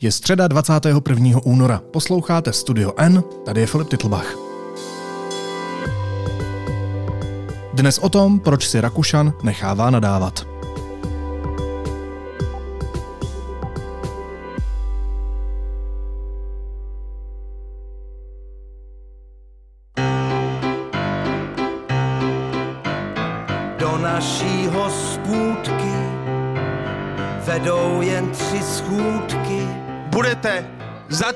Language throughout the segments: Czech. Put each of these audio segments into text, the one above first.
Je středa 21. února. Posloucháte Studio N, tady je Filip Titlbach. Dnes o tom, proč si Rakušan nechává nadávat.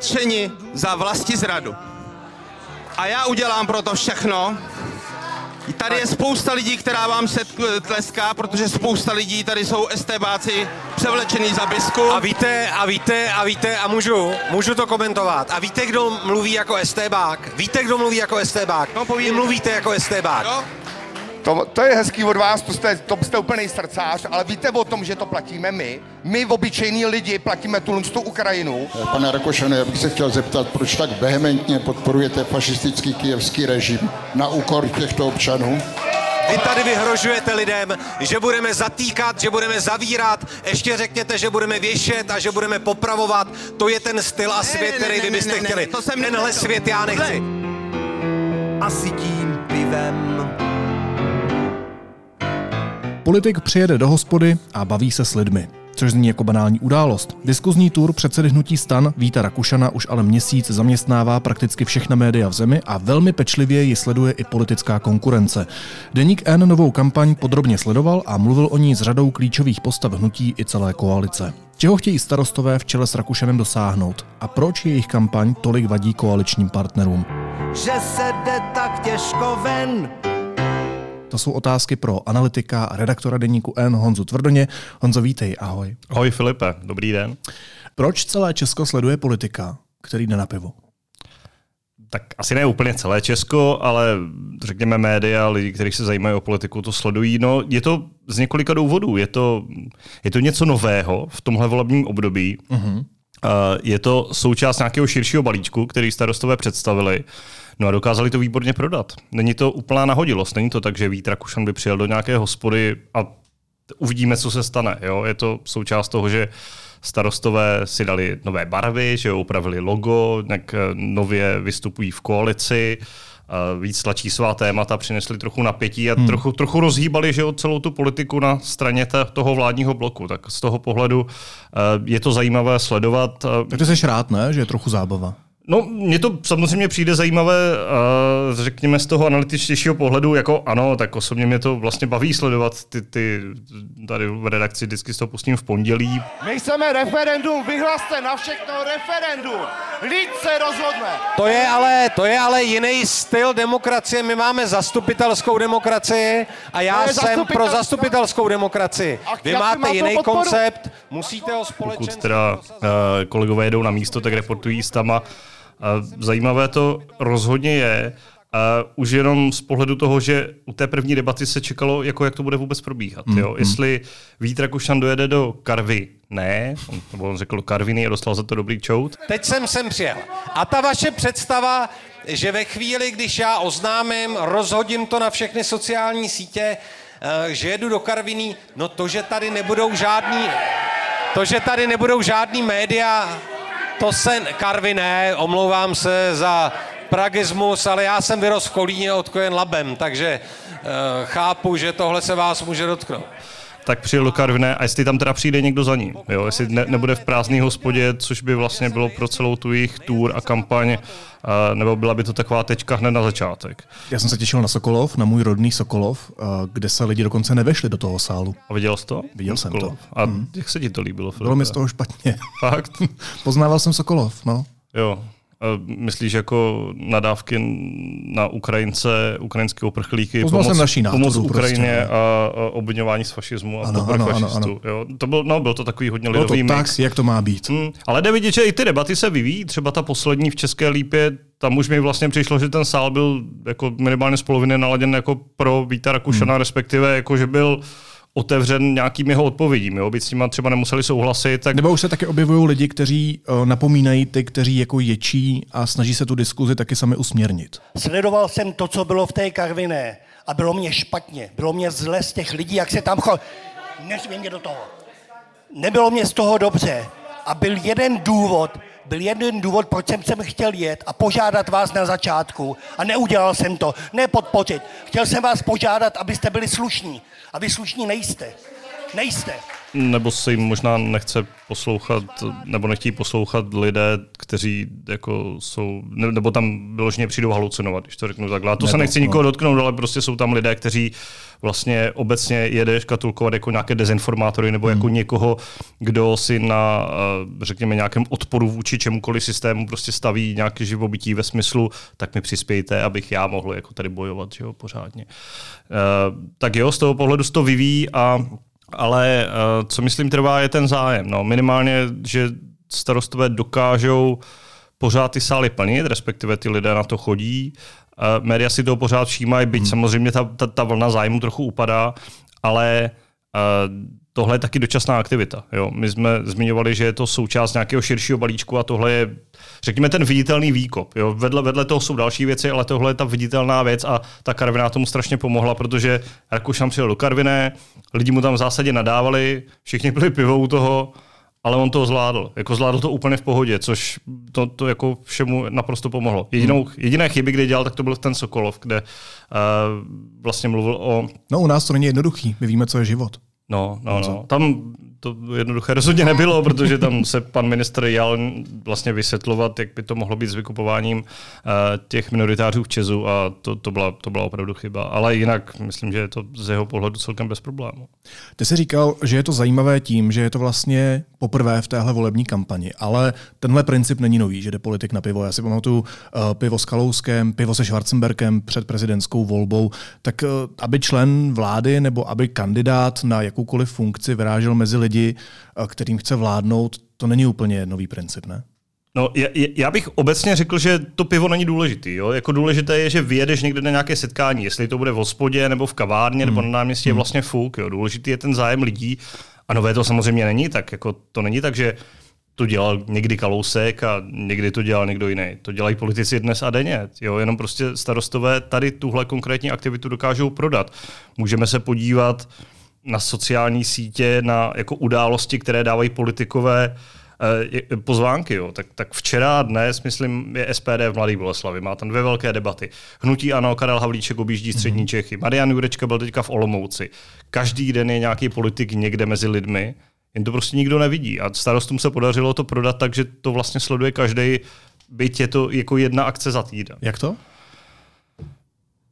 Zatčeni za vlasti zradu. A já udělám pro to všechno. Tady je spousta lidí, která vám se tleská, protože spousta lidí tady jsou STBáci převlečený za bisku. A víte, a víte, a víte, a můžu, můžu to komentovat. A víte, kdo mluví jako STBák? Víte, kdo mluví jako STBák? No, povídej. Vy mluvíte jako STBák. Jo? To, to je hezký od vás, to jste, to jste úplný srdcář, ale víte o tom, že to platíme my? My, obyčejní lidi, platíme tu tu Ukrajinu. Pane Rakošane, já bych se chtěl zeptat, proč tak vehementně podporujete fašistický kijevský režim na úkor těchto občanů? Vy tady vyhrožujete lidem, že budeme zatýkat, že budeme zavírat, ještě řekněte, že budeme věšet a že budeme popravovat. To je ten styl a svět, ne, který ne, vy byste chtěli. to jsem Tenhle svět já nechci. Asi tím pivem. Politik přijede do hospody a baví se s lidmi. Což zní jako banální událost. Diskuzní tur předsedy hnutí stan Víta Rakušana už ale měsíc zaměstnává prakticky všechna média v zemi a velmi pečlivě ji sleduje i politická konkurence. Deník N novou kampaň podrobně sledoval a mluvil o ní s řadou klíčových postav hnutí i celé koalice. Čeho chtějí starostové v čele s Rakušanem dosáhnout a proč jejich kampaň tolik vadí koaličním partnerům? Že se jde tak těžko ven. To jsou otázky pro analytika a redaktora deníku N Honzu Tvrdoně. Honzo, vítej, ahoj. Ahoj Filipe, dobrý den. Proč celé Česko sleduje politika, který jde na pivo? Tak asi ne úplně celé Česko, ale řekněme média, lidi, kteří se zajímají o politiku, to sledují. No, je to z několika důvodů. Je to, je to něco nového v tomhle volebním období. Uh-huh. Uh, je to součást nějakého širšího balíčku, který starostové představili. No a dokázali to výborně prodat. Není to úplná nahodilost. Není to tak, že Vít Rakušan by přijel do nějaké hospody a uvidíme, co se stane. Jo? Je to součást toho, že starostové si dali nové barvy, že upravili logo, nějak eh, nově vystupují v koalici, eh, víc tlačí svá témata, přinesli trochu napětí a hmm. trochu, trochu rozhýbali že jo, celou tu politiku na straně te, toho vládního bloku. Tak z toho pohledu eh, je to zajímavé sledovat. Tak ty jsi rád, ne? Že je trochu zábava. No, mně to samozřejmě přijde zajímavé, řekněme z toho analytičtějšího pohledu, jako ano, tak osobně mě to vlastně baví sledovat ty, ty tady v redakci, vždycky z toho pustím v pondělí. My chceme referendum, vyhlaste na všechno referendum. Lid se rozhodne. To je, ale, to je ale jiný styl demokracie. My máme zastupitelskou demokracii a já To jsem zastupitel- pro zastupitelskou demokracii. Vy má máte to jiný podporu? koncept, musíte ho Pokud společensky teda uh, kolegové jedou na místo, tak reportují s tama. Uh, zajímavé to rozhodně je, Uh, už jenom z pohledu toho, že u té první debaty se čekalo, jako jak to bude vůbec probíhat. Mm, Jo? Jestli Vít Rakušan dojede do Karvy, ne, on, nebo on řekl do Karviny a dostal za to dobrý čout. Teď jsem sem přijel. A ta vaše představa, že ve chvíli, když já oznámím, rozhodím to na všechny sociální sítě, eh, že jedu do Karviní, no to, že tady nebudou žádný, to, že tady nebudou žádný média, to se, Karvy ne, omlouvám se za pragismus, ale já jsem vyrost v Kolíně odkojen labem, takže eh, chápu, že tohle se vás může dotknout. Tak přijel do Karviné a jestli tam teda přijde někdo za ním. Jo? Jestli ne, nebude v prázdné hospodě, což by vlastně bylo pro celou tu jejich tour a kampaň, a, nebo byla by to taková tečka hned na začátek. Já jsem se těšil na Sokolov, na můj rodný Sokolov, eh, kde se lidi dokonce nevešli do toho sálu. A viděl jsi to? Viděl jsem Kolo. to. A jak se ti to líbilo, Filipe? Bylo mi z toho špatně. Fakt? Poznával jsem Sokolov, no. Jo. Myslíš jako nadávky na Ukrajince, ukrajinské uprchlíky, Poznal jsem naší pomoc Ukrajině prostě, a, obvinování z fašismu a Ano, ano, ano, fašistů. Jo? To byl, no, byl to takový hodně Bylo to lidový tak, mix. jak to má být. Hmm, ale jde vidět, že i ty debaty se vyvíjí. Třeba ta poslední v České lípě, tam už mi vlastně přišlo, že ten sál byl jako minimálně z poloviny naladěn jako pro Víta Rakušana, hmm. respektive jako, že byl otevřen nějakým jeho odpovědím. Jo? Byť s nima třeba nemuseli souhlasit, tak Nebo už se taky objevují lidi, kteří uh, napomínají ty, kteří jako ječí a snaží se tu diskuzi taky sami usměrnit. Sledoval jsem to, co bylo v té Karviné a bylo mě špatně. Bylo mě zle z těch lidí, jak se tam cho... Neřvi mě do toho. Nebylo mě z toho dobře. A byl jeden důvod, byl jeden důvod, proč jsem sem chtěl jet a požádat vás na začátku. A neudělal jsem to. Ne podpořit. Chtěl jsem vás požádat, abyste byli slušní. A vy slušní nejste. Nejste. Nebo se jim možná nechce poslouchat, nebo nechtějí poslouchat lidé, kteří jako jsou, ne- nebo tam vyloženě přijdou halucinovat, když to řeknu takhle. A to se Nebo, nechci no. nikoho dotknout, ale prostě jsou tam lidé, kteří vlastně obecně jede škatulkovat jako nějaké dezinformátory nebo jako někoho, kdo si na, eh, řekněme, nějakém odporu vůči čemukoliv systému prostě staví nějaké živobytí ve smyslu, tak mi přispějte, abych já mohl jako tady bojovat, že jo, pořádně. Eh, tak jo, z toho pohledu se to vyvíjí a ale uh, co myslím trvá je ten zájem. No, minimálně, že starostové dokážou pořád ty sály plnit, respektive ty lidé na to chodí. Uh, média si toho pořád všímají, byť hmm. samozřejmě ta, ta, ta vlna zájmu trochu upadá, ale uh, tohle je taky dočasná aktivita. Jo? My jsme zmiňovali, že je to součást nějakého širšího balíčku a tohle je, řekněme, ten viditelný výkop. Jo? Vedle, vedle toho jsou další věci, ale tohle je ta viditelná věc a ta Karviná tomu strašně pomohla, protože Rakušan přijel do Karviné, lidi mu tam v zásadě nadávali, všichni byli pivo u toho, ale on to zvládl. Jako zvládl to úplně v pohodě, což to, to jako všemu naprosto pomohlo. Jedinou, jediné chyby, kde dělal, tak to byl ten Sokolov, kde uh, vlastně mluvil o No u nás to není jednoduchý, my víme, co je život. No, no, no. Tam to jednoduché rozhodně nebylo, protože tam se pan ministr jal vlastně vysvětlovat, jak by to mohlo být s vykupováním uh, těch minoritářů v Česu a to, to, byla, to byla opravdu chyba. Ale jinak myslím, že je to z jeho pohledu celkem bez problému. Ty jsi říkal, že je to zajímavé tím, že je to vlastně poprvé v téhle volební kampani, ale tenhle princip není nový, že jde politik na pivo. Já si pamatuju uh, pivo s Kalouskem, pivo se Schwarzenberkem před prezidentskou volbou, tak uh, aby člen vlády nebo aby kandidát na jakoukoliv funkci vyrážel mezi lidi, uh, kterým chce vládnout, to není úplně nový princip, ne? No, já, já bych obecně řekl, že to pivo není důležitý. Jo? Jako důležité je, že vyjedeš někde na nějaké setkání, jestli to bude v hospodě, nebo v kavárně, hmm. nebo na náměstí, je vlastně fuk. Jo? Důležitý je ten zájem lidí. A nové to samozřejmě není tak. Jako to není tak, že to dělal někdy Kalousek a někdy to dělal někdo jiný. To dělají politici dnes a denně. Jo? Jenom prostě starostové tady tuhle konkrétní aktivitu dokážou prodat. Můžeme se podívat na sociální sítě, na jako události, které dávají politikové eh, pozvánky. Jo. Tak, tak včera dnes, myslím, je SPD v Mladé Boleslavi. Má tam dvě velké debaty. Hnutí Ano, Karel Havlíček objíždí střední mm-hmm. Čechy. Marian Jurečka byl teďka v Olomouci. Každý den je nějaký politik někde mezi lidmi, jen to prostě nikdo nevidí. A starostům se podařilo to prodat tak, že to vlastně sleduje každý, byť je to jako jedna akce za týden. Jak to?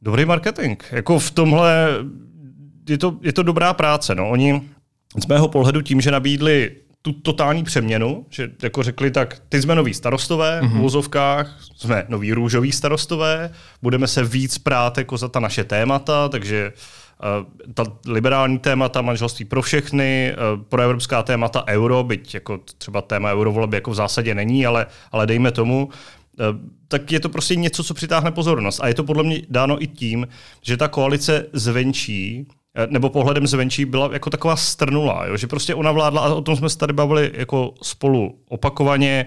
Dobrý marketing. Jako v tomhle je to, je to dobrá práce. No. Oni z mého pohledu tím, že nabídli tu totální přeměnu, že jako řekli, tak ty jsme noví starostové mm-hmm. v úzovkách, jsme noví růžoví starostové, budeme se víc prát jako za ta naše témata, takže uh, ta liberální témata manželství pro všechny, uh, pro evropská témata euro, byť jako třeba téma eurovolby jako v zásadě není, ale, ale dejme tomu, uh, tak je to prostě něco, co přitáhne pozornost. A je to podle mě dáno i tím, že ta koalice zvenčí nebo pohledem zvenčí byla jako taková strnulá, jo? že prostě ona vládla, a o tom jsme se tady bavili jako spolu opakovaně,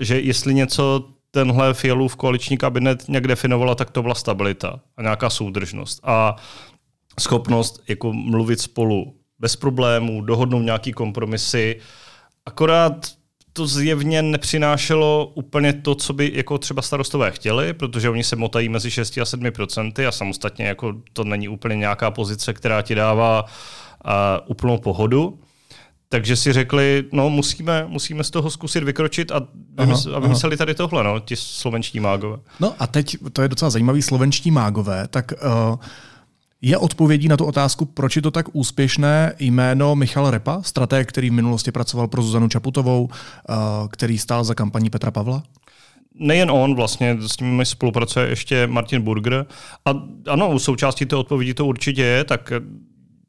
že jestli něco tenhle Fialův koaliční kabinet nějak definovala, tak to byla stabilita a nějaká soudržnost a schopnost jako mluvit spolu bez problémů, dohodnout nějaký kompromisy. Akorát to zjevně nepřinášelo úplně to, co by jako třeba starostové chtěli, protože oni se motají mezi 6 a 7 procenty a samostatně jako to není úplně nějaká pozice, která ti dává uh, úplnou pohodu. Takže si řekli, no musíme, musíme z toho zkusit vykročit a, vymysl, aha, a vymysleli tady tohle, no, ti slovenští mágové. No a teď, to je docela zajímavý, slovenští mágové, tak uh, je odpovědí na tu otázku, proč je to tak úspěšné jméno Michal Repa, strateg, který v minulosti pracoval pro Zuzanu Čaputovou, který stál za kampaní Petra Pavla? Nejen on, vlastně s ním spolupracuje ještě Martin Burger. A ano, součástí té odpovědi to určitě je, tak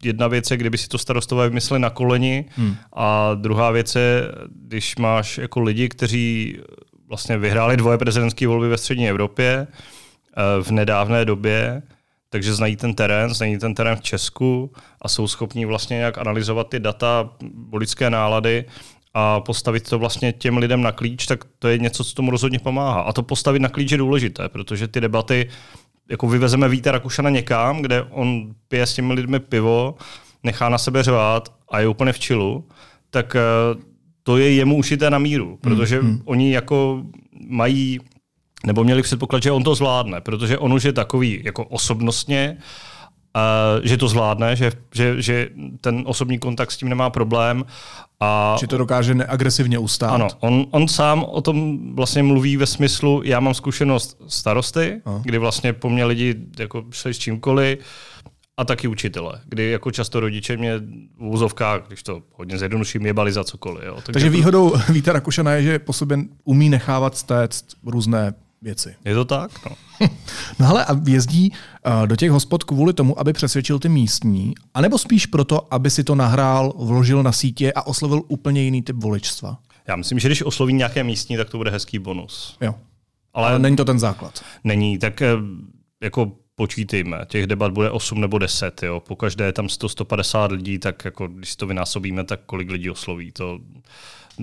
jedna věc je, kdyby si to starostové vymysleli na koleni hmm. a druhá věc je, když máš jako lidi, kteří vlastně vyhráli dvoje prezidentské volby ve střední Evropě v nedávné době, takže znají ten terén, znají ten terén v Česku a jsou schopní vlastně nějak analyzovat ty data, voličské nálady a postavit to vlastně těm lidem na klíč, tak to je něco, co tomu rozhodně pomáhá. A to postavit na klíč je důležité, protože ty debaty, jako vyvezeme Víta Rakušana někam, kde on pije s těmi lidmi pivo, nechá na sebe řvát a je úplně v čilu, tak to je jemu ušité na míru, protože hmm. oni jako mají, nebo měli předpoklad, že on to zvládne, protože on už je takový jako osobnostně, Uh, že to zvládne, že, že, že ten osobní kontakt s tím nemá problém. A že to dokáže neagresivně ustát. Ano, on, on sám o tom vlastně mluví ve smyslu, já mám zkušenost starosty, Aha. kdy vlastně po mně lidi jako šli s čímkoliv, a taky učitele, kdy jako často rodiče mě v úzovkách, když to hodně zjednoduším, jebali za cokoliv. Jo. Takže, Takže výhodou Víta Rakušana je, že po sobě umí nechávat stéct různé věci. Je to tak? No. no ale a jezdí uh, do těch hospod kvůli tomu, aby přesvědčil ty místní, anebo spíš proto, aby si to nahrál, vložil na sítě a oslovil úplně jiný typ voličstva? Já myslím, že když osloví nějaké místní, tak to bude hezký bonus. Jo. Ale, ale není to ten základ. Není, tak eh, jako počítejme, těch debat bude 8 nebo 10, jo. po každé je tam 100-150 lidí, tak jako když to vynásobíme, tak kolik lidí osloví, to,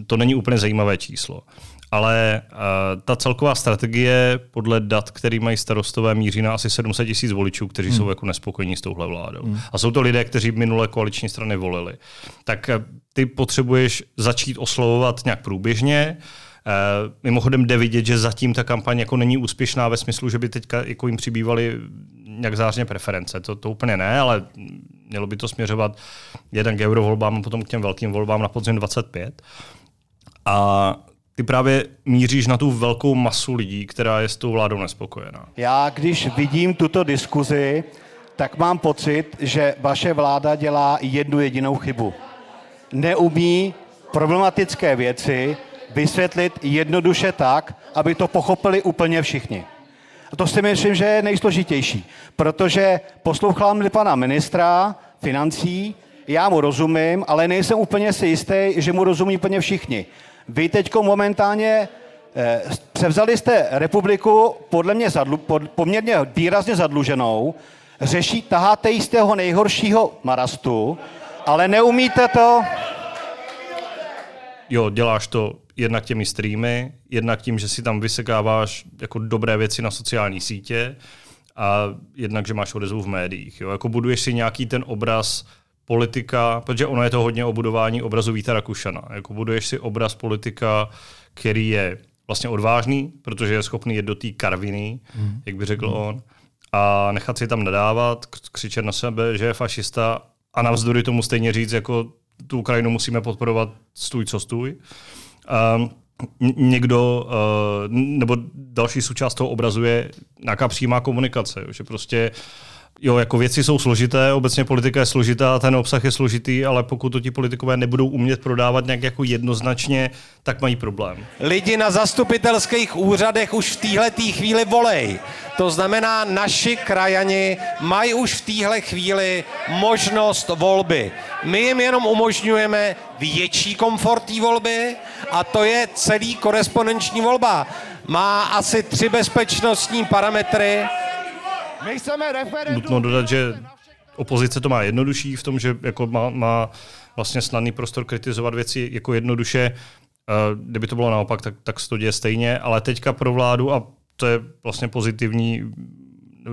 to není úplně zajímavé číslo. Ale uh, ta celková strategie podle dat, který mají starostové, míří na asi 700 tisíc voličů, kteří hmm. jsou jako nespokojení s touhle vládou. Hmm. A jsou to lidé, kteří minulé koaliční strany volili. Tak uh, ty potřebuješ začít oslovovat nějak průběžně, Uh, mimochodem jde vidět, že zatím ta kampaň jako není úspěšná ve smyslu, že by teďka jako jim přibývaly nějak zářně preference. To, to úplně ne, ale mělo by to směřovat jeden k eurovolbám a potom k těm velkým volbám na podzim 25. A ty právě míříš na tu velkou masu lidí, která je s tou vládou nespokojená. Já, když vidím tuto diskuzi, tak mám pocit, že vaše vláda dělá jednu jedinou chybu. Neumí problematické věci vysvětlit jednoduše tak, aby to pochopili úplně všichni. A to si myslím, že je nejsložitější, protože poslouchám pana ministra financí, já mu rozumím, ale nejsem úplně si jistý, že mu rozumí úplně všichni. Vy teď momentálně eh, převzali jste republiku podle mě zadlu, pod, poměrně výrazně zadluženou, řeší, taháte jí z toho nejhoršího marastu, ale neumíte to... Jo, děláš to jednak těmi streamy, jednak tím, že si tam vysekáváš jako dobré věci na sociální sítě a jednak, že máš odezvu v médiích. Jo? Jako buduješ si nějaký ten obraz politika, protože ono je to hodně o budování obrazu Víta Rakušana. Jako buduješ si obraz politika, který je vlastně odvážný, protože je schopný jet do té karviny, mm. jak by řekl mm. on, a nechat si tam nadávat, křičet na sebe, že je fašista a navzdory tomu stejně říct, jako tu Ukrajinu musíme podporovat stůj co stůj. Um, někdo, uh, nebo další součást toho obrazu je nějaká přímá komunikace, že prostě Jo, jako věci jsou složité, obecně politika je složitá, ten obsah je složitý, ale pokud to ti politikové nebudou umět prodávat nějak jako jednoznačně, tak mají problém. Lidi na zastupitelských úřadech už v téhle chvíli volej. To znamená, naši krajani mají už v téhle chvíli možnost volby. My jim jenom umožňujeme větší komfort té volby a to je celý korespondenční volba. Má asi tři bezpečnostní parametry, my chceme referendum. Nutno dodat, že opozice to má jednodušší v tom, že jako má, má vlastně snadný prostor kritizovat věci jako jednoduše. Kdyby to bylo naopak, tak, tak se to děje stejně, ale teďka pro vládu, a to je vlastně pozitivní,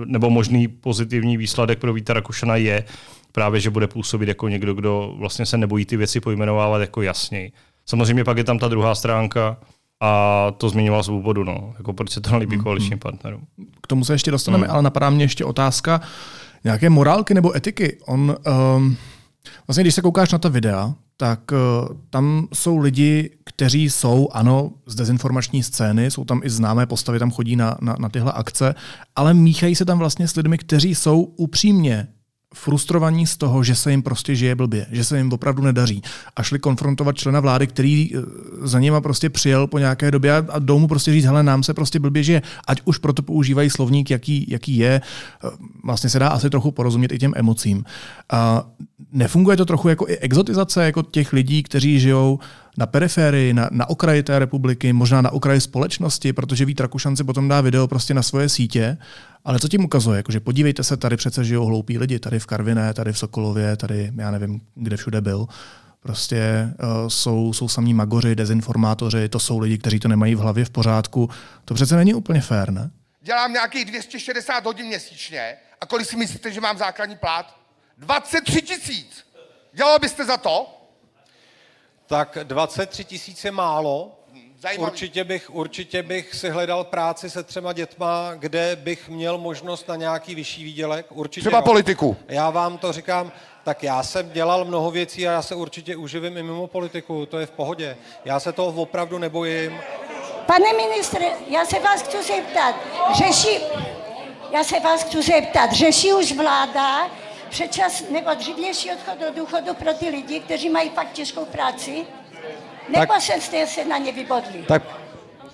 nebo možný pozitivní výsledek pro Víta Rakušana je právě, že bude působit jako někdo, kdo vlastně se nebojí ty věci pojmenovávat jako jasněji. Samozřejmě pak je tam ta druhá stránka, a to zmiňoval svobodu, no. Jako proč se to nelíbí mm-hmm. koaličním partnerům. K tomu se ještě dostaneme, mm. ale napadá mě ještě otázka nějaké morálky nebo etiky. On, um, vlastně když se koukáš na ta videa, tak uh, tam jsou lidi, kteří jsou, ano, z dezinformační scény, jsou tam i známé postavy, tam chodí na, na, na tyhle akce, ale míchají se tam vlastně s lidmi, kteří jsou upřímně frustrovaní z toho, že se jim prostě žije blbě, že se jim opravdu nedaří. A šli konfrontovat člena vlády, který eh, za nima prostě přijel po nějaké době a jdou mu prostě říct, hele, nám se prostě blbě žije, ať už proto používají slovník, jaký, jaký je. Eh, vlastně se dá asi trochu porozumět i těm emocím. A nefunguje to trochu jako i exotizace jako těch lidí, kteří žijou na periferii, na, na okraji té republiky, možná na okraji společnosti, protože Vít Rakušan si potom dá video prostě na svoje sítě. Ale co tím ukazuje? Jakože podívejte se, tady přece žijou hloupí lidi, tady v Karviné, tady v Sokolově, tady já nevím, kde všude byl. Prostě uh, jsou, jsou samí magoři, dezinformátoři, to jsou lidi, kteří to nemají v hlavě v pořádku. To přece není úplně fér, ne? Dělám nějakých 260 hodin měsíčně a kolik si myslíte, že mám základní plát? 23 tisíc. Dělal byste za to? Tak 23 tisíc je málo. Zajímavý. Určitě bych, určitě bych si hledal práci se třema dětma, kde bych měl možnost na nějaký vyšší výdělek. Určitě Třeba jo. politiku. Já vám to říkám, tak já jsem dělal mnoho věcí a já se určitě uživím i mimo politiku, to je v pohodě. Já se toho opravdu nebojím. Pane ministře, já se vás chci zeptat, řeší, já se vás chci zeptat, řeší už vláda předčas nebo dřívější odchod do důchodu pro ty lidi, kteří mají fakt těžkou práci? Nebo Tak- jste se na ně vybodli? Tak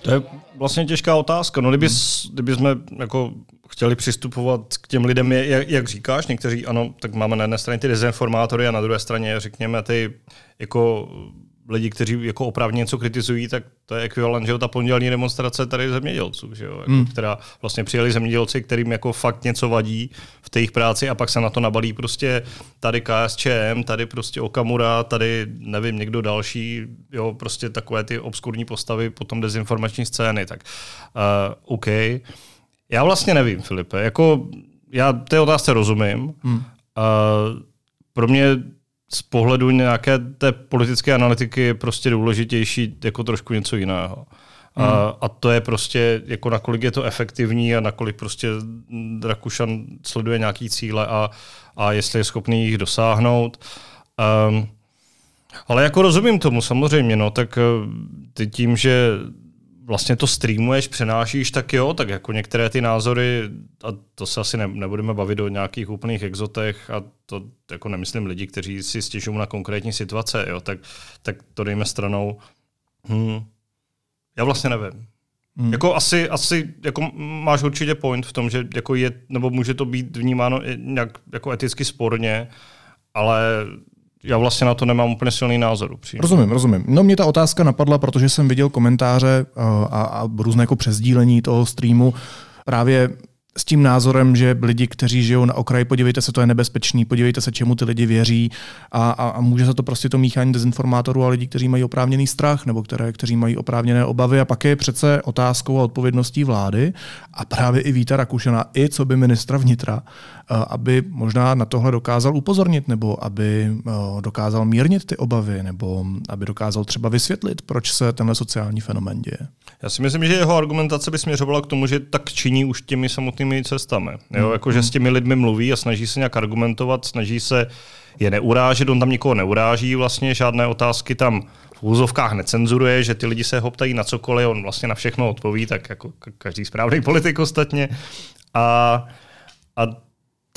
To je vlastně těžká otázka. No, kdyby, kdyby jsme jako chtěli přistupovat k těm lidem, jak, jak říkáš, někteří ano, tak máme na jedné straně ty dezinformátory a na druhé straně, řekněme, ty jako lidi, kteří jako opravdu něco kritizují, tak to je ekvivalent, že jo, ta pondělní demonstrace tady zemědělců, že jo, jako, Hmm. která vlastně přijeli zemědělci, kterým jako fakt něco vadí v té jejich práci a pak se na to nabalí prostě tady KSČM, tady prostě Okamura, tady nevím, někdo další, jo, prostě takové ty obskurní postavy potom dezinformační scény, tak uh, OK. Já vlastně nevím, Filipe, jako já té otázce rozumím. Hmm. Uh, pro mě z pohledu nějaké té politické analytiky je prostě důležitější jako trošku něco jiného. Hmm. A, a to je prostě, jako nakolik je to efektivní a nakolik prostě Rakušan sleduje nějaký cíle a, a jestli je schopný jich dosáhnout. Um, ale jako rozumím tomu samozřejmě, no, tak eh, ty tím, že vlastně to streamuješ, přenášíš, tak jo, tak jako některé ty názory, a to se asi ne, nebudeme bavit o nějakých úplných exotech, a to jako nemyslím lidi, kteří si stěžují na konkrétní situace, jo, tak, tak to dejme stranou. Hmm. Já vlastně nevím. Hmm. Jako asi, asi jako máš určitě point v tom, že jako je, nebo může to být vnímáno nějak jako eticky sporně, ale já vlastně na to nemám úplně silný názor. upřímně. Rozumím, rozumím. No mě ta otázka napadla, protože jsem viděl komentáře uh, a, a různé jako přezdílení toho streamu právě s tím názorem, že lidi, kteří žijou na okraji, podívejte se, to je nebezpečný, podívejte se, čemu ty lidi věří a, a, a může se to prostě to míchání dezinformátorů a lidí, kteří mají oprávněný strach nebo které, kteří mají oprávněné obavy a pak je přece otázkou a odpovědností vlády a právě i Víta Rakušana, i co by ministra vnitra, eh, aby možná na tohle dokázal upozornit nebo aby eh, dokázal mírnit ty obavy nebo aby dokázal třeba vysvětlit, proč se tenhle sociální fenomén děje. Já si myslím, že jeho argumentace by směřovala k tomu, že tak činí už těmi samotnými cestami. Jo? Mm, Jako, že s těmi lidmi mluví a snaží se nějak argumentovat, snaží se je neurážet, on tam nikoho neuráží, vlastně žádné otázky tam v úzovkách necenzuruje, že ty lidi se ho ptají na cokoliv, on vlastně na všechno odpoví, tak jako ka- každý správný politik ostatně. A, a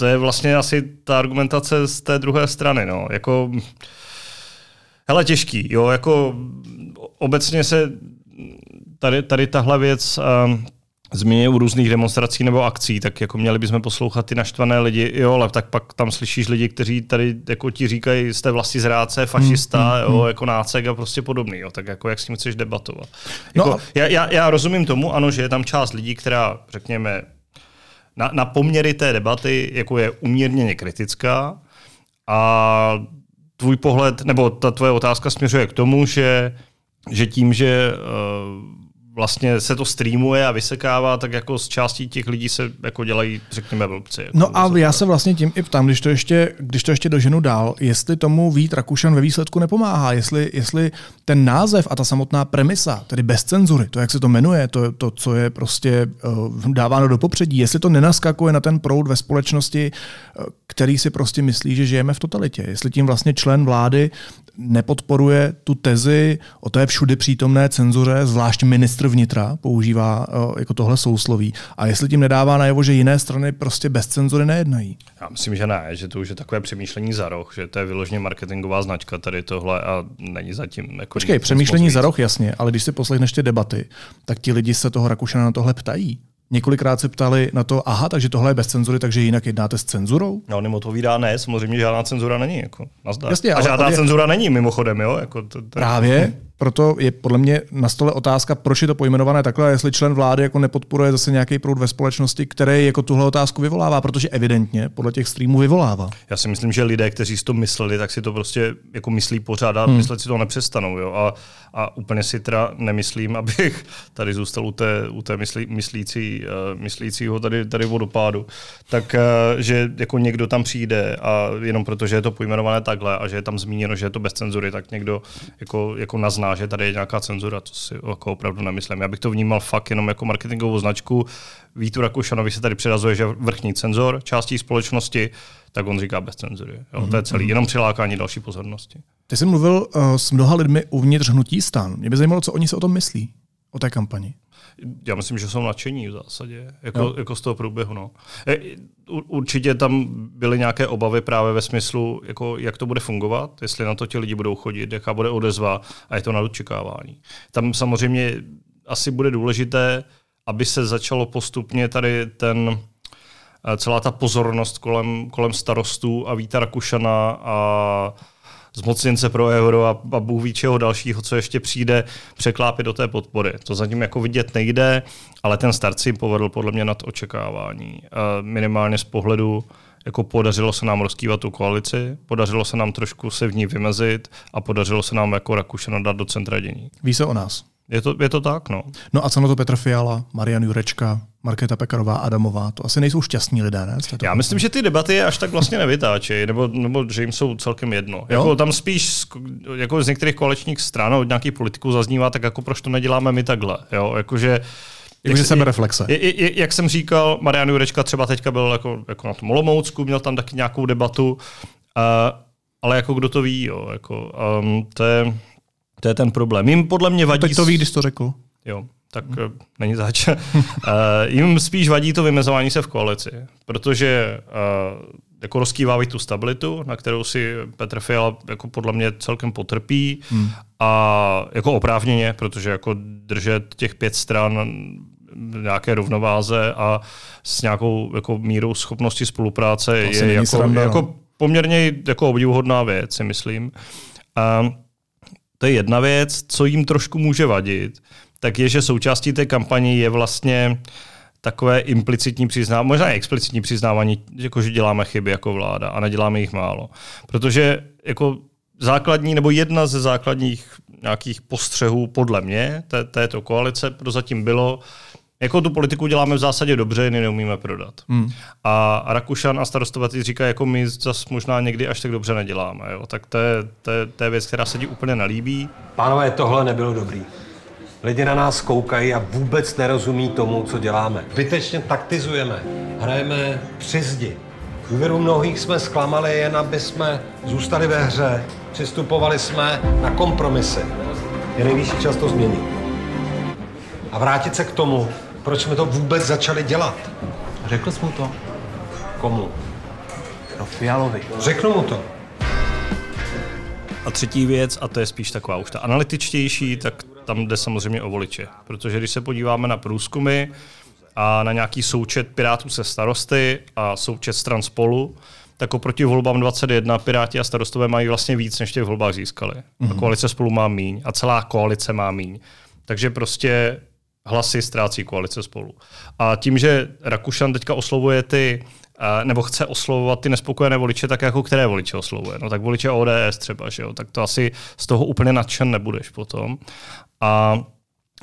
to je vlastně asi ta argumentace z té druhé strany. No. Jako, hele, těžký. Jo, jako obecně se tady, tady tahle věc um, zmiňuje u různých demonstrací nebo akcí, tak jako měli bychom poslouchat ty naštvané lidi, jo, ale tak pak tam slyšíš lidi, kteří tady jako ti říkají, jste vlasti zrádce, fašista, Mm, mm, jo, mm. jako nácek a prostě podobný, jo, tak jako jak s tím chceš debatovat. No Jako, a- já, já, já, rozumím tomu, ano, že je tam část lidí, která, řekněme, na, na poměry té debaty jako je umírněně kritická a tvůj pohled, nebo ta tvoje otázka směřuje k tomu, že, že tím, že uh, vlastně se to streamuje a vysekává, tak jako z částí těch lidí se jako dělají, řekněme, blbci. Jako No a já se vlastně tím i ptám, když to ještě, když to ještě doženu dál, jestli tomu Vít Rakušan ve výsledku nepomáhá, jestli, jestli ten název a ta samotná premisa, tedy bez cenzury, to, jak se to jmenuje, to, to co je prostě uh, dáváno do popředí, jestli to nenaskakuje na ten proud ve společnosti, uh, který si prostě myslí, že žijeme v totalitě. Jestli tím vlastně člen vlády nepodporuje tu tezi o té všudy přítomné cenzuře, zvlášť ministr vnitra používá uh, jako tohle sousloví. A jestli tím nedává najevo, že jiné strany prostě bez cenzury nejednají. Já myslím, že ne, že to už je takové přemýšlení za roh, že to je vyloženě marketingová značka tady tohle a není zatím. Jako Počkej, přemýšlení za roh, jasně, ale když si poslechneš ty debaty, tak ti lidi se toho Rakušana na tohle ptají. Několikrát se ptali na to, aha, takže tohle je bez cenzury, takže jinak jednáte s cenzurou? No, on jim odpovídá ne, samozřejmě žádná cenzura není. Jako, nazdar. Jasně, a žádná ale- cenzura není mimochodem, jo? Jako to, to, Právě, proto je podle mě na stole otázka, proč je to pojmenované takhle, a jestli člen vlády jako nepodporuje zase nějaký proud ve společnosti, který jako tuhle otázku vyvolává, protože evidentně podle těch streamů vyvolává. Já si myslím, že lidé, kteří si to mysleli, tak si to prostě jako myslí pořád a Hmm. myslet si to nepřestanou. Jo? A, a úplně si teda nemyslím, abych tady zůstal u té, u té myslí, myslící, uh, myslícího tady, tady vodopádu, tak uh, že jako někdo tam přijde a jenom protože je to pojmenované takhle a že je tam zmíněno, že je to bez cenzury, tak někdo jako, jako nazná, že tady je nějaká cenzura, to si jako opravdu nemyslím. Já bych to vnímal fakt jenom jako marketingovou značku. Vítu Rakušanovi se tady přirazuje, že vrchní cenzor částí společnosti, tak on říká bez cenzury. Jo, to je celý, jenom přilákání další pozornosti. Ty jsi mluvil uh, s mnoha lidmi uvnitř hnutí stan. Mě by zajímalo, co oni si o tom myslí, o té kampani. Já myslím, že jsou nadšení v zásadě, jako, Jo. jako z toho průběhu. No. E, Určitě tam byly nějaké obavy právě ve smyslu, jako, jak to bude fungovat, jestli na to ti lidi budou chodit, jaká bude odezva a je to na očekávání. Tam samozřejmě asi bude důležité, aby se začalo postupně tady ten eh, celá ta pozornost kolem, kolem starostů a Víta Rakušana a zmocněnce pro euro a, a Bůh ví čeho dalšího, co ještě přijde, překlápit do té podpory. To zatím jako vidět nejde, ale ten start si povedl podle mě nad očekávání. Minimálně z pohledu, jako podařilo se nám rozkývat tu koalici, podařilo se nám trošku se v ní vymezit a podařilo se nám jako Rakušana dát do centra dění. Ví se o nás. Je to, je to tak, no. No a co na to Petr Fiala, Marian Jurečka, Markéta Pekarová, Adamová? To asi nejsou šťastní lidé, ne? Já myslím, že ty debaty až tak vlastně nevytáčejí, nebo, nebo že jim jsou celkem jedno. Jo? Jako tam spíš z, jako z některých koaličních stran od nějakých politiků zaznívá, tak jako proč to neděláme my takhle. Jo? Jakože, Jakože sebereflexe. Je, je, je, jak jsem říkal, Marian Jurečka třeba teďka byl jako, jako na tom Olomoucku, měl tam taky nějakou debatu, uh, ale jako kdo to ví, jo? Jako, um, to, je, to je ten problém. Jim podle mě vadí... Teď to ví, když to řekl. Jo, tak hmm. není zač. uh, jim spíš vadí to vymezování se v koalici, protože uh, jako rozkývávají tu stabilitu, na kterou si Petr Fiala jako podle mě celkem potrpí Hmm. a jako oprávněně, protože jako držet těch pět stran v nějaké rovnováze a s nějakou jako mírou schopnosti spolupráce To je jako, sranda, no. jako poměrně jako obdivuhodná věc, si myslím. A to je jedna věc, co jim trošku může vadit, tak je, že součástí té kampaně je vlastně takové implicitní přiznávání, možná i explicitní přiznávání, jako že děláme chyby jako vláda a neděláme jich málo. Protože jako základní, nebo jedna ze základních nějakých postřehů podle mě té, této koalice prozatím bylo, jako tu politiku děláme v zásadě dobře, jen neumíme prodat. Hmm. A Rakušan a starostové ty říkají, jako my zase možná někdy až tak dobře neděláme. Jo? Tak to je, to, je, to je věc, která se ti úplně nelíbí. Pánové, tohle nebylo dobrý. Lidi na nás koukají a vůbec nerozumí tomu, co děláme. Zbytečně taktizujeme, hrajeme při zdi. Důvěru mnohých jsme zklamali jen, aby jsme zůstali ve hře. Přistupovali jsme na kompromisy. Je nejvyšší čas to změnit. A vrátit se k tomu, proč jsme to vůbec začali dělat. Řekl jsi mu to? Komu? No Fialovi. Řeknu mu to. A třetí věc, a to je spíš taková už ta analytičtější, tak tam jde samozřejmě o voliče. Protože když se podíváme na průzkumy a na nějaký součet Pirátů se starosty a součet stran spolu, tak oproti volbám 21 Piráti a starostové mají vlastně víc, než v těch volbách získali. A Mhm. koalice spolu má míň a celá koalice má míň. Takže prostě hlasy ztrácí koalice spolu. A tím, že Rakušan teďka oslovuje ty, eh, nebo chce oslovovat ty nespokojené voliče, tak jako které voliče oslovuje? No tak voliče ODS třeba, že jo? tak to asi z toho úplně nadšen nebudeš potom. A,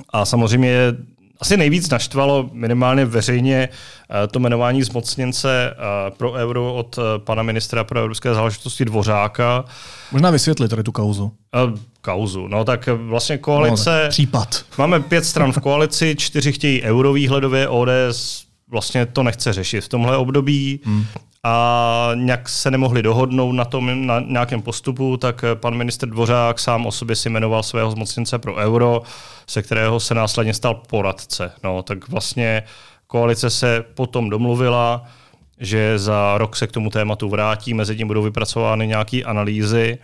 a samozřejmě asi nejvíc naštvalo minimálně veřejně eh, to jmenování zmocněnce eh, pro euro od eh, pana ministra pro evropské záležitosti Dvořáka. Možná vysvětlit tady tu kauzu. Kauzu. No tak vlastně koalice... No, případ. Máme pět stran v koalici, čtyři chtějí euro výhledově, ODS vlastně to nechce řešit v tomhle období. Hmm. A nějak se nemohli dohodnout na tom na nějakém postupu, tak eh, pan ministr Dvořák sám o sobě si jmenoval svého zmocněnce pro euro, se kterého se následně stal poradce. No, tak vlastně koalice se potom domluvila, že za rok se k tomu tématu vrátí, mezi tím budou vypracovány nějaké analýzy.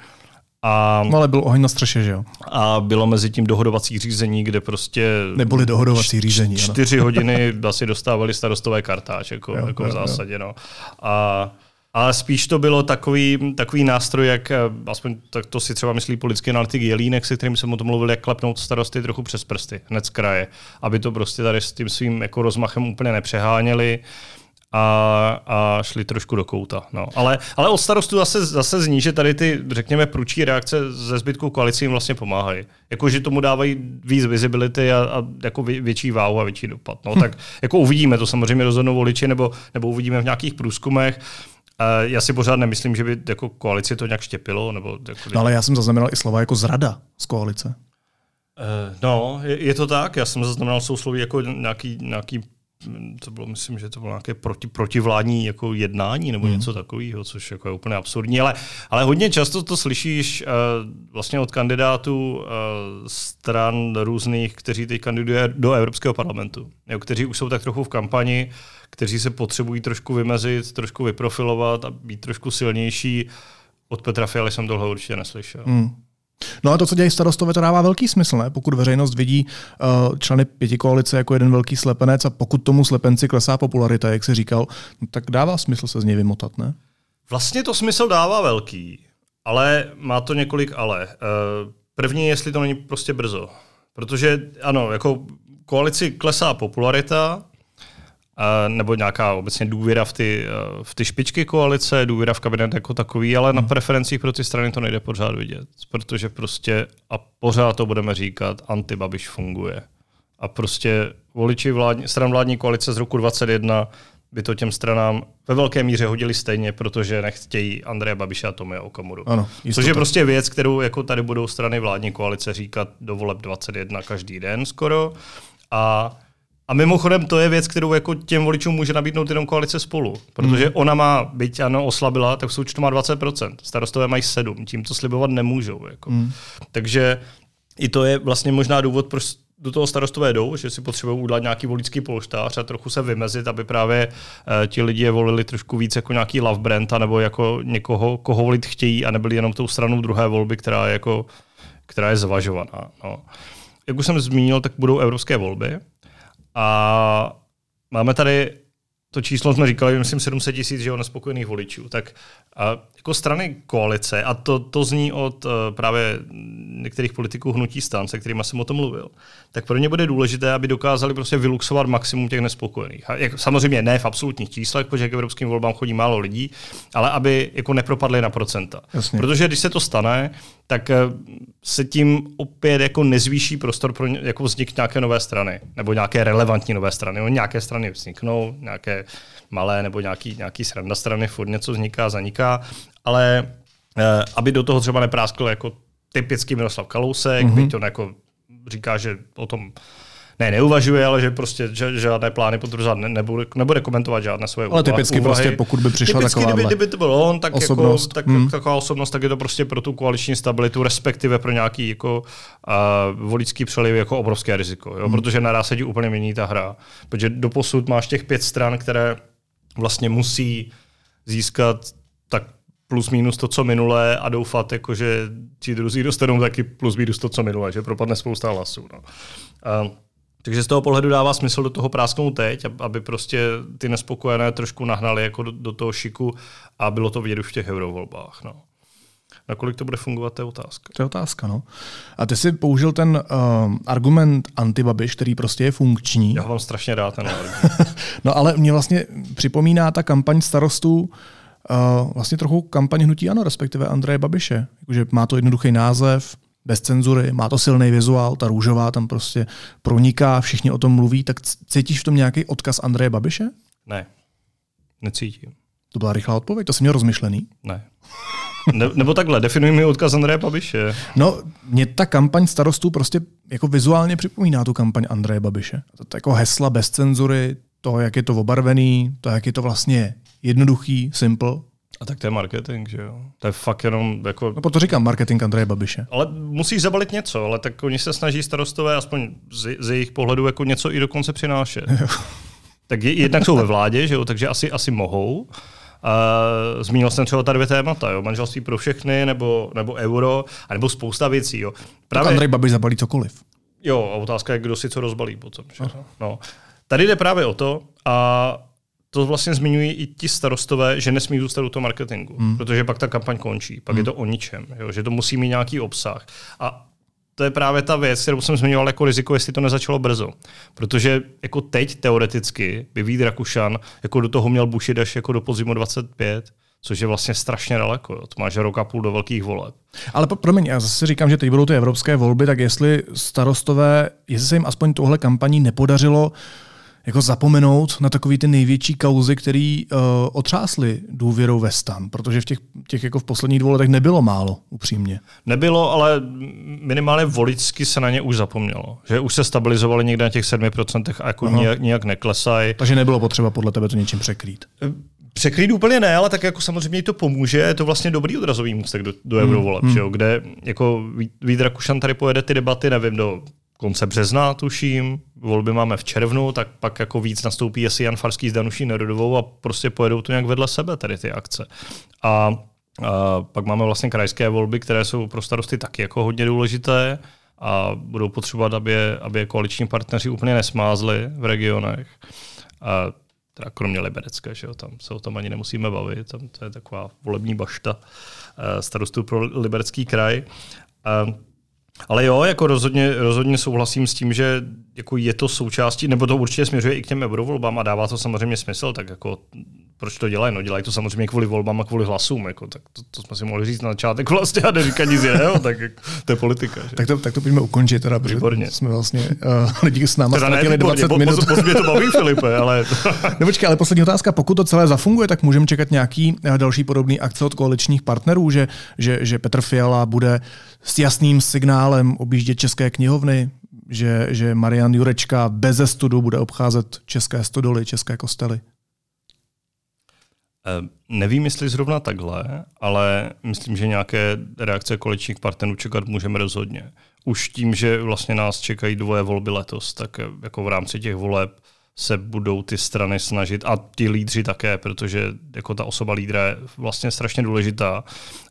A, No ale byl oheň na střeše, že jo? a bylo mezi tím dohodovací řízení, kde prostě... Neboli dohodovací řízení, ano. Čtyři hodiny asi dostávali starostové kartáč, jako, Jo, jo, jako jo, v jo. zásadě. No. A, Ale spíš to bylo takový, takový nástroj, jak eh, aspoň tak to si třeba myslí politický analytik Jelínek, se kterým jsem o tom mluvil, jak klepnout starosty trochu přes prsty, hned z kraje, aby to prostě tady s tím svým jako rozmachem úplně nepřeháněli a, a šli trošku do kouta. No. Ale, ale od starostů zase, zase zní, že tady ty, řekněme, průčí reakce ze zbytku koalicí jim vlastně pomáhají. Jako, že tomu dávají víc visibility a, a jako vě, větší váhu a větší dopad. No, hm. Tak jako uvidíme, to samozřejmě rozhodnou voliči, nebo, nebo uvidíme v nějakých průzkumech. Já si pořád nemyslím, že by jako koalici to nějak štěpilo. Nebo jako... No ale já jsem zaznamenal i slova jako zrada z koalice. Uh, no, je, je, to tak. Já jsem zaznamenal sousloví jako nějaký, nějaký to bylo, myslím, že to bylo nějaké proti, protivládní jako jednání nebo hmm. něco takového, což jako je úplně absurdní, ale, ale hodně často to slyšíš uh, vlastně od kandidátů uh, stran různých, kteří teď kandidují do Evropského parlamentu, jo, kteří už jsou tak trochu v kampani, kteří se potřebují trošku vymezit, trošku vyprofilovat a být trošku silnější. Od Petra Fialy jsem tohle určitě neslyšel. Hmm. No a to, co dělají starostové, to dává velký smysl, ne? Pokud veřejnost vidí uh, členy pěti koalice jako jeden velký slepenec a pokud tomu slepenci klesá popularita, jak se říkal, no, tak dává smysl se z něj vymotat, ne? Vlastně to smysl dává velký, ale má to několik ale. Uh, první, jestli to není prostě brzo. Protože ano, jako koalici klesá popularita, nebo nějaká obecně důvěra v ty, v ty špičky koalice, důvěra v kabinet jako takový, ale na preferencích pro ty strany to nejde pořád vidět, protože prostě a pořád to budeme říkat, antibabiš funguje. A prostě voliči vládní, stran vládní koalice z roku 2021 by to těm stranám ve velké míře hodili stejně, protože nechtějí Andreje Babiše a Tomia Okamuru. Ano, Což je prostě věc, kterou jako tady budou strany vládní koalice říkat do voleb 21 každý den skoro. A a mimochodem to je věc, kterou jako těm voličům může nabídnout jenom koalice spolu. Protože hmm. ona má, byť ano, oslabila, tak v součtu má 20%. Starostové mají 7, tím to slibovat nemůžou. Jako. Hmm. Takže i to je vlastně možná důvod, proč do toho starostové jdou, že si potřebují udělat nějaký voličský polštář a trochu se vymezit, aby právě uh, ti lidi je volili trošku víc jako nějaký love brand, nebo jako někoho, koho volit chtějí a nebyli jenom tou stranou druhé volby, která je, jako, která je zvažovaná. No. Jak už jsem zmínil, tak budou evropské volby. A máme tady to číslo jsme říkali, myslím 700 tisíc že nespokojených voličů, tak a jako strany koalice, a to, to zní od uh, právě některých politiků hnutí stan, se kterými jsem o tom mluvil, tak pro ně bude důležité, aby dokázali prostě vyluxovat maximum těch nespokojených. A jak, samozřejmě ne v absolutních číslech, protože k evropským volbám chodí málo lidí, ale aby jako nepropadly na procenta. Jasně. Protože když se to stane, tak eh, se tím opět jako nezvýší prostor pro jako vznik nějaké nové strany, nebo nějaké relevantní nové strany. No, nějaké strany vzniknou, nějaké malé nebo nějaký, nějaký sranda strany, furt něco vzniká, zaniká, ale eh, aby do toho třeba nepráskl jako typický Miroslav Kalousek, mm-hmm. byť on jako říká, že o tom ne, neuvažuje, ale že prostě že, žádné plány potvrzovat ne, nebude, nebude komentovat žádné svoje Ale typicky úvahy. prostě, pokud by přišla typicky, taková kdyby, kdyby to byl on, tak jako- osobnost. Jako, tak, hmm. taková osobnost, tak je to prostě pro tu koaliční stabilitu, respektive pro nějaký jako uh, voličský přeliv jako obrovské riziko, jo? Hmm. protože naraz se ti úplně mění ta hra. Protože doposud máš těch pět stran, které vlastně musí získat tak plus minus to, co minulé a doufat, jako, že ti druzí dostanou taky plus minus to, co minulé, že propadne spousta hlasů. No. Uh, takže z toho pohledu dává smysl do toho prásknout teď, aby prostě ty nespokojené trošku nahnali jako do, do toho šiku a bylo to vidět už v těch eurovolbách. No. Nakolik to bude fungovat, to je otázka. To je otázka, no. A ty jsi použil ten uh, argument antibabiš, který prostě je funkční. Já ho mám strašně rád ten No ale mě vlastně připomíná ta kampaň starostů uh, vlastně trochu kampaň hnutí ano, respektive Andreje Babiše. Jakože má to jednoduchý název, bez cenzury, má to silný vizuál, ta růžová tam prostě proniká, všichni o tom mluví, tak cítíš v tom nějaký odkaz Andreje Babiše? Ne, necítím. To byla rychlá odpověď, to jsi měl rozmyšlený? Ne. Ne, nebo takhle, definuj mi odkaz Andreje Babiše. No, mě ta kampaň starostů prostě jako vizuálně připomíná tu kampaň Andreje Babiše. To, to jako hesla bez cenzury, to, jak je to obarvený, to, jak je to vlastně jednoduchý, simple. A tak to je marketing, že jo? To je fakt jenom jako... No to říkám, marketing Andreje Babiše. Ale musíš zabalit něco, ale tak oni se snaží starostové, aspoň z, z jejich pohledu, jako něco i dokonce přinášet. tak jednak jsou ve vládě, že jo? takže asi, asi mohou. Uh, zmínil jsem třeba tady dvě témata, jo? manželství pro všechny, nebo, nebo euro, nebo spousta věcí. Jo? Právě... Tak Andrej Babiš zabalí cokoliv. Jo, a otázka je, kdo si co rozbalí potom. Že? No. Tady jde právě o to, a to vlastně zmiňují i ti starostové, že nesmí zůstat u toho marketingu, hmm. protože pak ta kampaň končí, pak hmm. je to o ničem, jo, že to musí mít nějaký obsah. A to je právě ta věc, kterou jsem zmiňoval jako riziko, jestli to nezačalo brzo. Protože jako teď teoreticky by Vít Rakušan jako do toho měl bušit až jako do podzimu 25, což je vlastně strašně daleko. Jo. To máš rok a půl do velkých voleb. Ale po, promiň, já zase říkám, že teď budou ty evropské volby, tak jestli starostové, jestli se jim aspoň tohle kampaní nepodařilo jako zapomenout na takový ty největší kauzy, které uh, otřásly důvěrou ve stan, protože v těch, těch jako v posledních dvou letech nebylo málo, upřímně. Nebylo, ale minimálně voličsky se na ně už zapomnělo. Že už se stabilizovali někde na těch 7% a jako nějak, nějak neklesají. Takže nebylo potřeba podle tebe to něčím překrýt. Překrýt úplně ne, ale tak jako samozřejmě to pomůže, je to vlastně dobrý odrazový můstek do, do eurovoleb, hmm. hmm. kde jako Vít Rakušan tady pojede ty debaty, nevím, do konce března, tuším, volby máme v červnu, tak pak jako víc nastoupí asi Jan Farský s Danuší Nerodovou a prostě pojedou to nějak vedle sebe, tady ty akce. A, a pak máme vlastně krajské volby, které jsou pro starosty taky jako hodně důležité a budou potřebovat, aby je, aby je koaliční partneři úplně nesmázli v regionech. A teda kromě Liberecké, že jo, tam se o tom ani nemusíme bavit, tam to je taková volební bašta eh, starostů pro Liberecký kraj. A ale jo, jako rozhodně, rozhodně souhlasím s tím, že jako je to součástí, nebo to určitě směřuje i k těm eurovolbám a dává to samozřejmě smysl, tak jako proč to dělají? No dělají to samozřejmě kvůli volbám a kvůli hlasům, jako, tak to, to, jsme si mohli říct na začátek vlastně a neříkat nic jiného, tak jako, to je politika. Že? Tak to, tak to pojďme ukončit, teda, Výborně. jsme vlastně uh, lidi s náma ztratili 20 po, minut. Po, po, to baví, Filipe, ale... no počkej, ale poslední otázka, pokud to celé zafunguje, tak můžeme čekat nějaký uh, další podobný akce od koaličních partnerů, že, že, že Petr Fiala bude s jasným signálem objíždět české knihovny, že, že Marian Jurečka bez studu bude obcházet české stodoly, české kostely? Eh, nevím, jestli zrovna takhle, ale myslím, že nějaké reakce koaličních partnerů čekat můžeme rozhodně. Už tím, že vlastně nás čekají dvoje volby letos, tak jako v rámci těch voleb se budou ty strany snažit a ti lídři také, protože jako ta osoba lídra je vlastně strašně důležitá.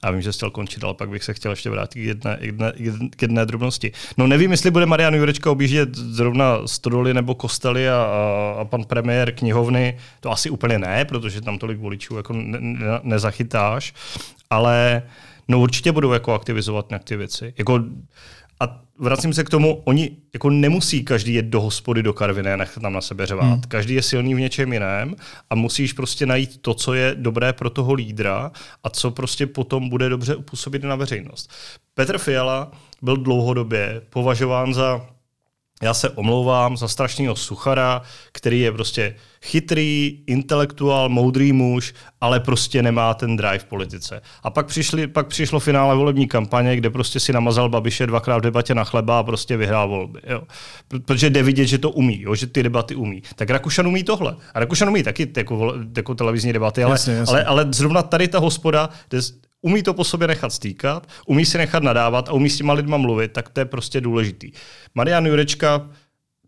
A vím, že jsi chtěl končit, ale pak bych se chtěl ještě vrátit k jedné, jedné, k jedné drobnosti. No nevím, jestli bude Marian Jurečka objíždět zrovna stodoly nebo kostely a, a, a pan premiér knihovny, to asi úplně ne, protože tam tolik voličů jako ne, ne, nezachytáš, ale no určitě budou jako aktivizovat nějaké věci. Jako a vracím se k tomu, oni jako nemusí každý jet do hospody do Karviny a nechat tam na sebe řvát. Hmm. Každý je silný v něčem jiném a musíš prostě najít to, co je dobré pro toho lídra a co prostě potom bude dobře upůsobit na veřejnost. Petr Fiala byl dlouhodobě považován za já se omlouvám za strašného suchara, který je prostě chytrý, intelektuál, moudrý muž, ale prostě nemá ten drive v politice. A pak, přišli, pak přišlo finále volební kampaně, kde prostě si namazal Babiše dvakrát v debatě na chleba a prostě vyhrál volby. Jo. Protože jde vidět, že to umí, jo, že ty debaty umí. Tak Rakušan umí tohle. A Rakušan umí taky jako, jako televizní debaty, ale, jasně, jasně. Ale, ale zrovna tady ta hospoda, kde umí to po sobě nechat stýkat, umí si nechat nadávat a umí s těma lidma mluvit, tak to je prostě důležitý. Marian Jurečka,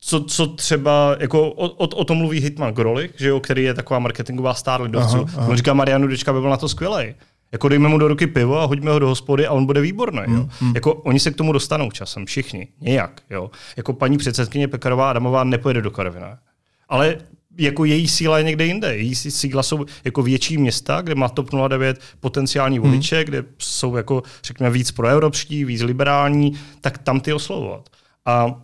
co, co třeba, jako o, o, o tom mluví Hitman Grolich, že jo, který je taková marketingová star lidovců. On říká, Marian Jurečka by byl na to skvělý. Jako dejme mu do ruky pivo a hoďme ho do hospody a on bude výborný. Jo? Mm, mm. Jako oni se k tomu dostanou časem, všichni, nějak. Jo? Jako paní předsedkyně Pekarová Adamová nepojede do Karvina. Ale jako její síla je někde jinde. Její síla jsou jako větší města, kde má TOP 09 potenciální hmm. voliče, hmm. kde jsou jako, řekněme, víc proevropští, víc liberální, tak tam ty oslovovat. A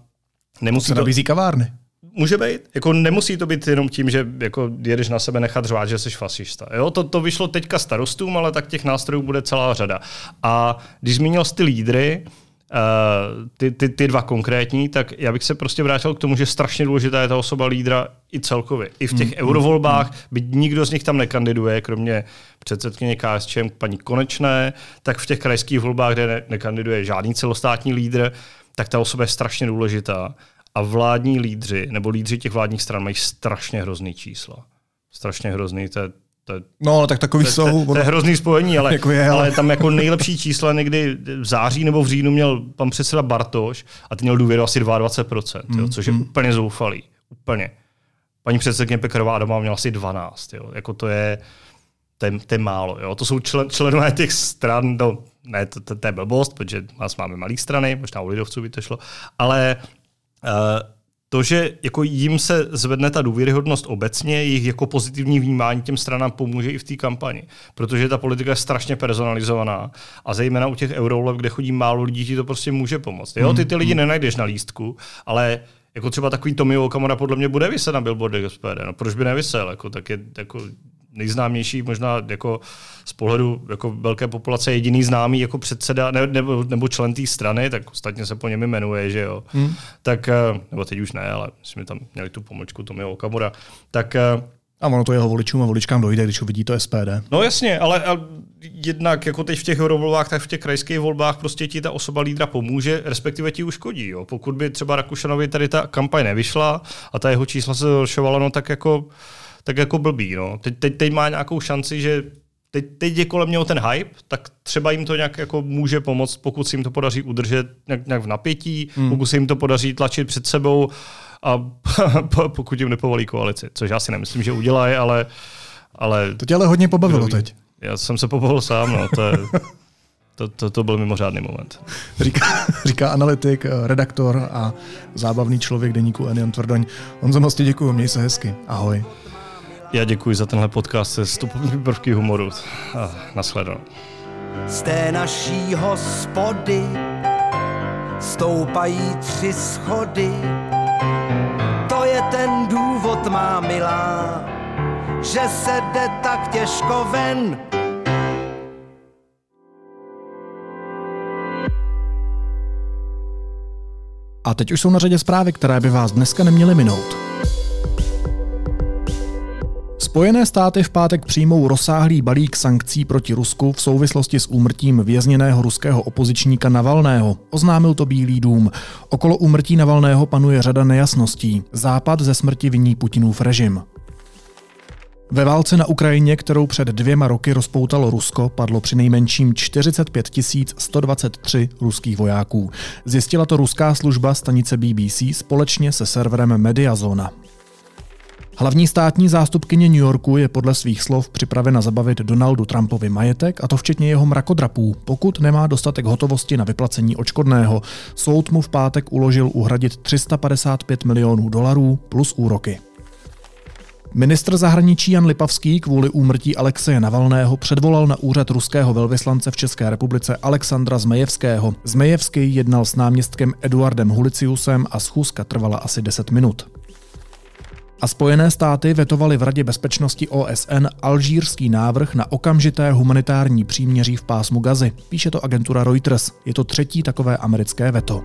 nemusí se nabízí kavárny. Může být. Jako nemusí to být jenom tím, že jako jedeš na sebe nechat řvát, že jsi fašista. Jo? To, to vyšlo teďka starostům, ale tak těch nástrojů bude celá řada. A když zmínil ty lídry, Uh, ty, ty, ty dva konkrétní, tak já bych se prostě vrátil k tomu, že strašně důležitá je ta osoba lídra i celkově. I v těch mm, eurovolbách, mm. byť nikdo z nich tam nekandiduje, kromě předsedkyně KSČM paní Konečné, tak v těch krajských volbách, kde ne, nekandiduje žádný celostátní lídr, tak ta osoba je strašně důležitá. A vládní lídři, nebo lídři těch vládních stran mají strašně hrozný čísla. Strašně hrozný, to je to, no, ale tak takový to, jsou. To, to, je hrozný spojení, ale, jako je, ale... ale tam jako nejlepší čísla někdy v září nebo v říjnu měl pan předseda Bartoš a ty měl důvěru asi 22%, mm, jo, což je mm. úplně zoufalý. Úplně. Paní předsedkyně Pekarová doma měla asi 12. Jo. Jako to je, to je, to je málo. Jo. To jsou člen, členové těch stran, no, ne, to, to, to je blbost, protože nás máme malé strany, možná u lidovců by to šlo, ale uh, to, že jako jim se zvedne ta důvěryhodnost obecně, jejich jako pozitivní vnímání těm stranám pomůže i v té kampani. Protože ta politika je strašně personalizovaná a zejména u těch eurolev, kde chodí málo lidí, ti to prostě může pomoct. Jo, ty ty lidi nenajdeš na lístku, ale jako třeba takový Tomio Okamura podle mě bude vyset na billboardech SPD. No proč by nevysel? Jako, tak je jako nejznámější možná jako z pohledu jako velké populace jediný známý jako předseda ne, nebo, nebo člen té strany, tak ostatně se po něm jmenuje, že jo. Hmm. Tak, eh, nebo teď už ne, ale jsme tam měli tu pomočku Tomio Okamura. Tak eh, a ono to jeho voličům a voličkám dojde, když uvidí to SPD. No jasně, ale, ale jednak jako teď v těch eurovolbách, tak v těch krajských volbách prostě ti ta osoba lídra pomůže, respektive ti uškodí. Jo. Pokud by třeba Rakušanovi tady ta kampaň nevyšla a ta jeho čísla se zhoršovala, no tak jako, tak jako blbý. No. Teď, teď, teď má nějakou šanci, že teď, teď je kolem něho ten hype, tak třeba jim to nějak jako může pomoct, pokud se jim to podaří udržet nějak, nějak v napětí, hmm. pokud se jim to podaří tlačit před sebou a pokud jim nepovolí koalici, což já si nemyslím, že udělají, ale, ale... To tě ale hodně pobavilo teď. Já jsem se pobavil sám, no, to, je, to, to, to byl mimořádný moment. Říká, říká analytik, redaktor a zábavný člověk deníku Enion Tvrdoň. Honzo, moc ti děkuji, měj se hezky. Ahoj. Já děkuji za tenhle podcast se stopovými prvky humoru. A nashledanou. Z té naší hospody stoupají tři schody. To je ten důvod, má milá, že se jde tak těžko ven. A teď už jsou na řadě zprávy, které by vás dneska neměly minout. Spojené státy v pátek přijmou rozsáhlý balík sankcí proti Rusku v souvislosti s úmrtím vězněného ruského opozičníka Navalného. Oznámil to Bílý dům. Okolo úmrtí Navalného panuje řada nejasností. Západ ze smrti viní Putinův režim. Ve válce na Ukrajině, kterou před dvěma roky rozpoutalo Rusko, padlo při nejmenším 45 123 ruských vojáků. Zjistila to ruská služba stanice BBC společně se serverem Mediazona. Hlavní státní zástupkyně New Yorku je podle svých slov připravena zabavit Donaldu Trumpovi majetek, a to včetně jeho mrakodrapů, pokud nemá dostatek hotovosti na vyplacení očkodného. Soud mu v pátek uložil uhradit 355 milionů dolarů plus úroky. Ministr zahraničí Jan Lipavský kvůli úmrtí Alexeje Navalného předvolal na úřad ruského velvyslance v České republice Alexandra Zmejevského. Zmejevský jednal s náměstkem Eduardem Huliciusem a schůzka trvala asi 10 minut. A Spojené státy vetovaly v Radě bezpečnosti OSN alžírský návrh na okamžité humanitární příměří v pásmu Gazy. Píše to agentura Reuters. Je to třetí takové americké veto.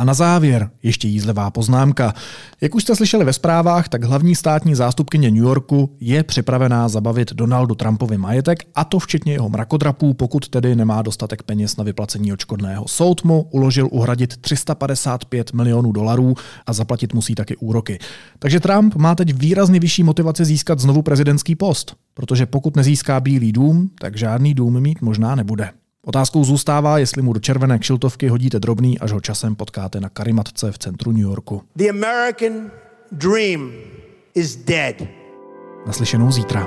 A na závěr ještě jízlivá poznámka. Jak už jste slyšeli ve zprávách, tak hlavní státní zástupkyně New Yorku je připravená zabavit Donaldu Trumpovi majetek, a to včetně jeho mrakodrapů, pokud tedy nemá dostatek peněz na vyplacení očkodného. Soud mu uložil uhradit 355 milionů dolarů a zaplatit musí taky úroky. Takže Trump má teď výrazně vyšší motivaci získat znovu prezidentský post, protože pokud nezíská Bílý dům, tak žádný dům mít možná nebude. Otázkou zůstává, jestli mu do červené kšiltovky hodíte drobný, až ho časem potkáte na karimatce v centru New Yorku. The American dream is dead. Naslyšenou zítra.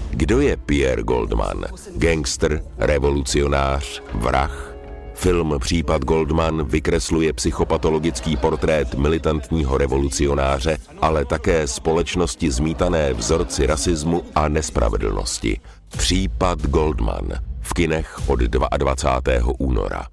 Kdo je Pierre Goldman? Gangster, revolucionář, vrah? Film Případ Goldman vykresluje psychopatologický portrét militantního revolucionáře, ale také společnosti zmítané vzorci rasismu a nespravedlnosti. Případ Goldman v kinech od 22. února.